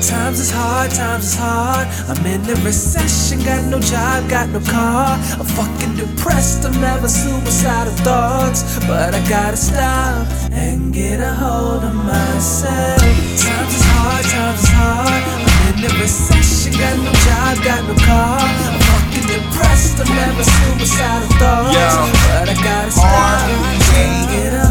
Times is hard, times is hard. I'm in a recession, got no job, got no car. I'm fucking depressed, I'm having suicidal thoughts. But I gotta stop and get a hold of myself. Times is hard, times is hard. I'm in a recession, got no job, got no car. I'm fucking depressed, I'm having suicidal thoughts. Yeah. But I gotta stop and get a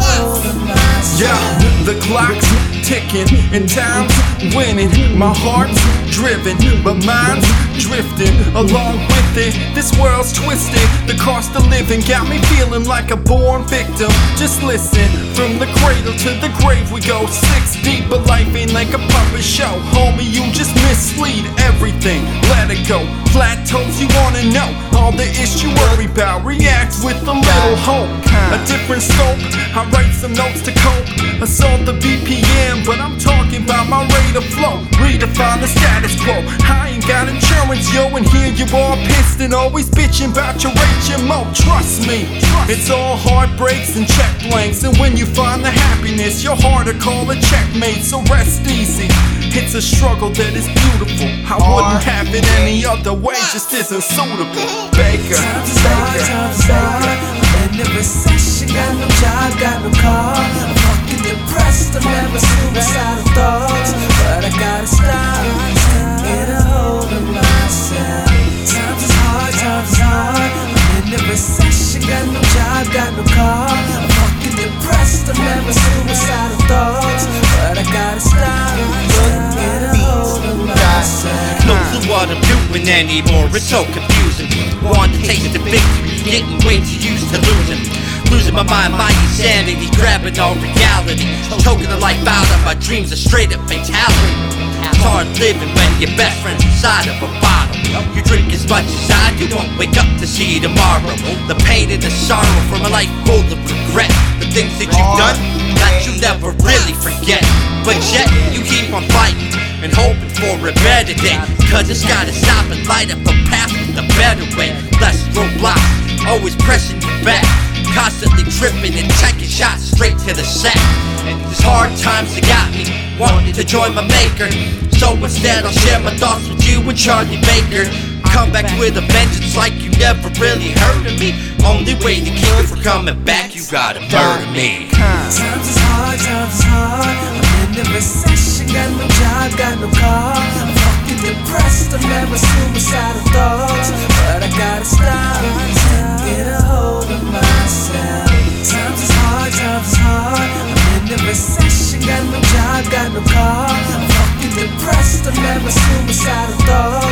ticking and time's winning. My heart's driven, but mine's drifting along with it. This world's twisted. The cost of living got me feeling like a born victim. Just listen, from the cradle to the grave we go. Six deep, but life ain't like a puppet show. Homie, you just mislead everything. Let it go. Flat toes, you wanna know all the you worry about. React with a little hope, a different scope. I write some notes to cope. I Assault the BPM, but I'm talking about my rate of flow. Redefine the status quo. I ain't got insurance, yo, and here you all pissed and always bitching about your HMO. Trust me, it's all heartbreaks and check blanks. And when you find the happiness, your heart to call it checkmate. So rest easy. It's a struggle that is beautiful. I wouldn't have it any other way, just isn't suitable. Baker, Times is hard, Baker, got no job, got no car. I'm fucking depressed, I'm having suicidal thoughts. But I gotta stop and get a hold of myself. What I'm doing anymore, it's so confusing. Want to taste the victory, getting way too used to losing. Losing my mind, my insanity, grabbing all reality. Choking the life out of my dreams, a straight up fatality. Hard living when your best friend's inside of a bottle. You drink as much as I do, won't wake up to see tomorrow. The pain and the sorrow from a life full of regret. The things that you've done that you never really forget. But yet, you keep on fighting and hoping for a better day. Cause it's gotta stop and light up a path a better way. Less roadblocks, always pressing you back. Constantly tripping and taking shots straight to the sack. And these hard times that got me wanting to join my maker. So instead, I'll share my thoughts with you and Charlie Baker. Come back with a vengeance like you never really heard of me. Only way to it from coming back, you gotta murder me. Times is hard, times is hard. I'm in a recession, got no job, got no car. I'm fucking depressed, I'm having suicidal thoughts. But I gotta stop get a hold of myself. Times is hard, times is hard. I'm in a recession, got no job, got no car. Having suicidal thoughts.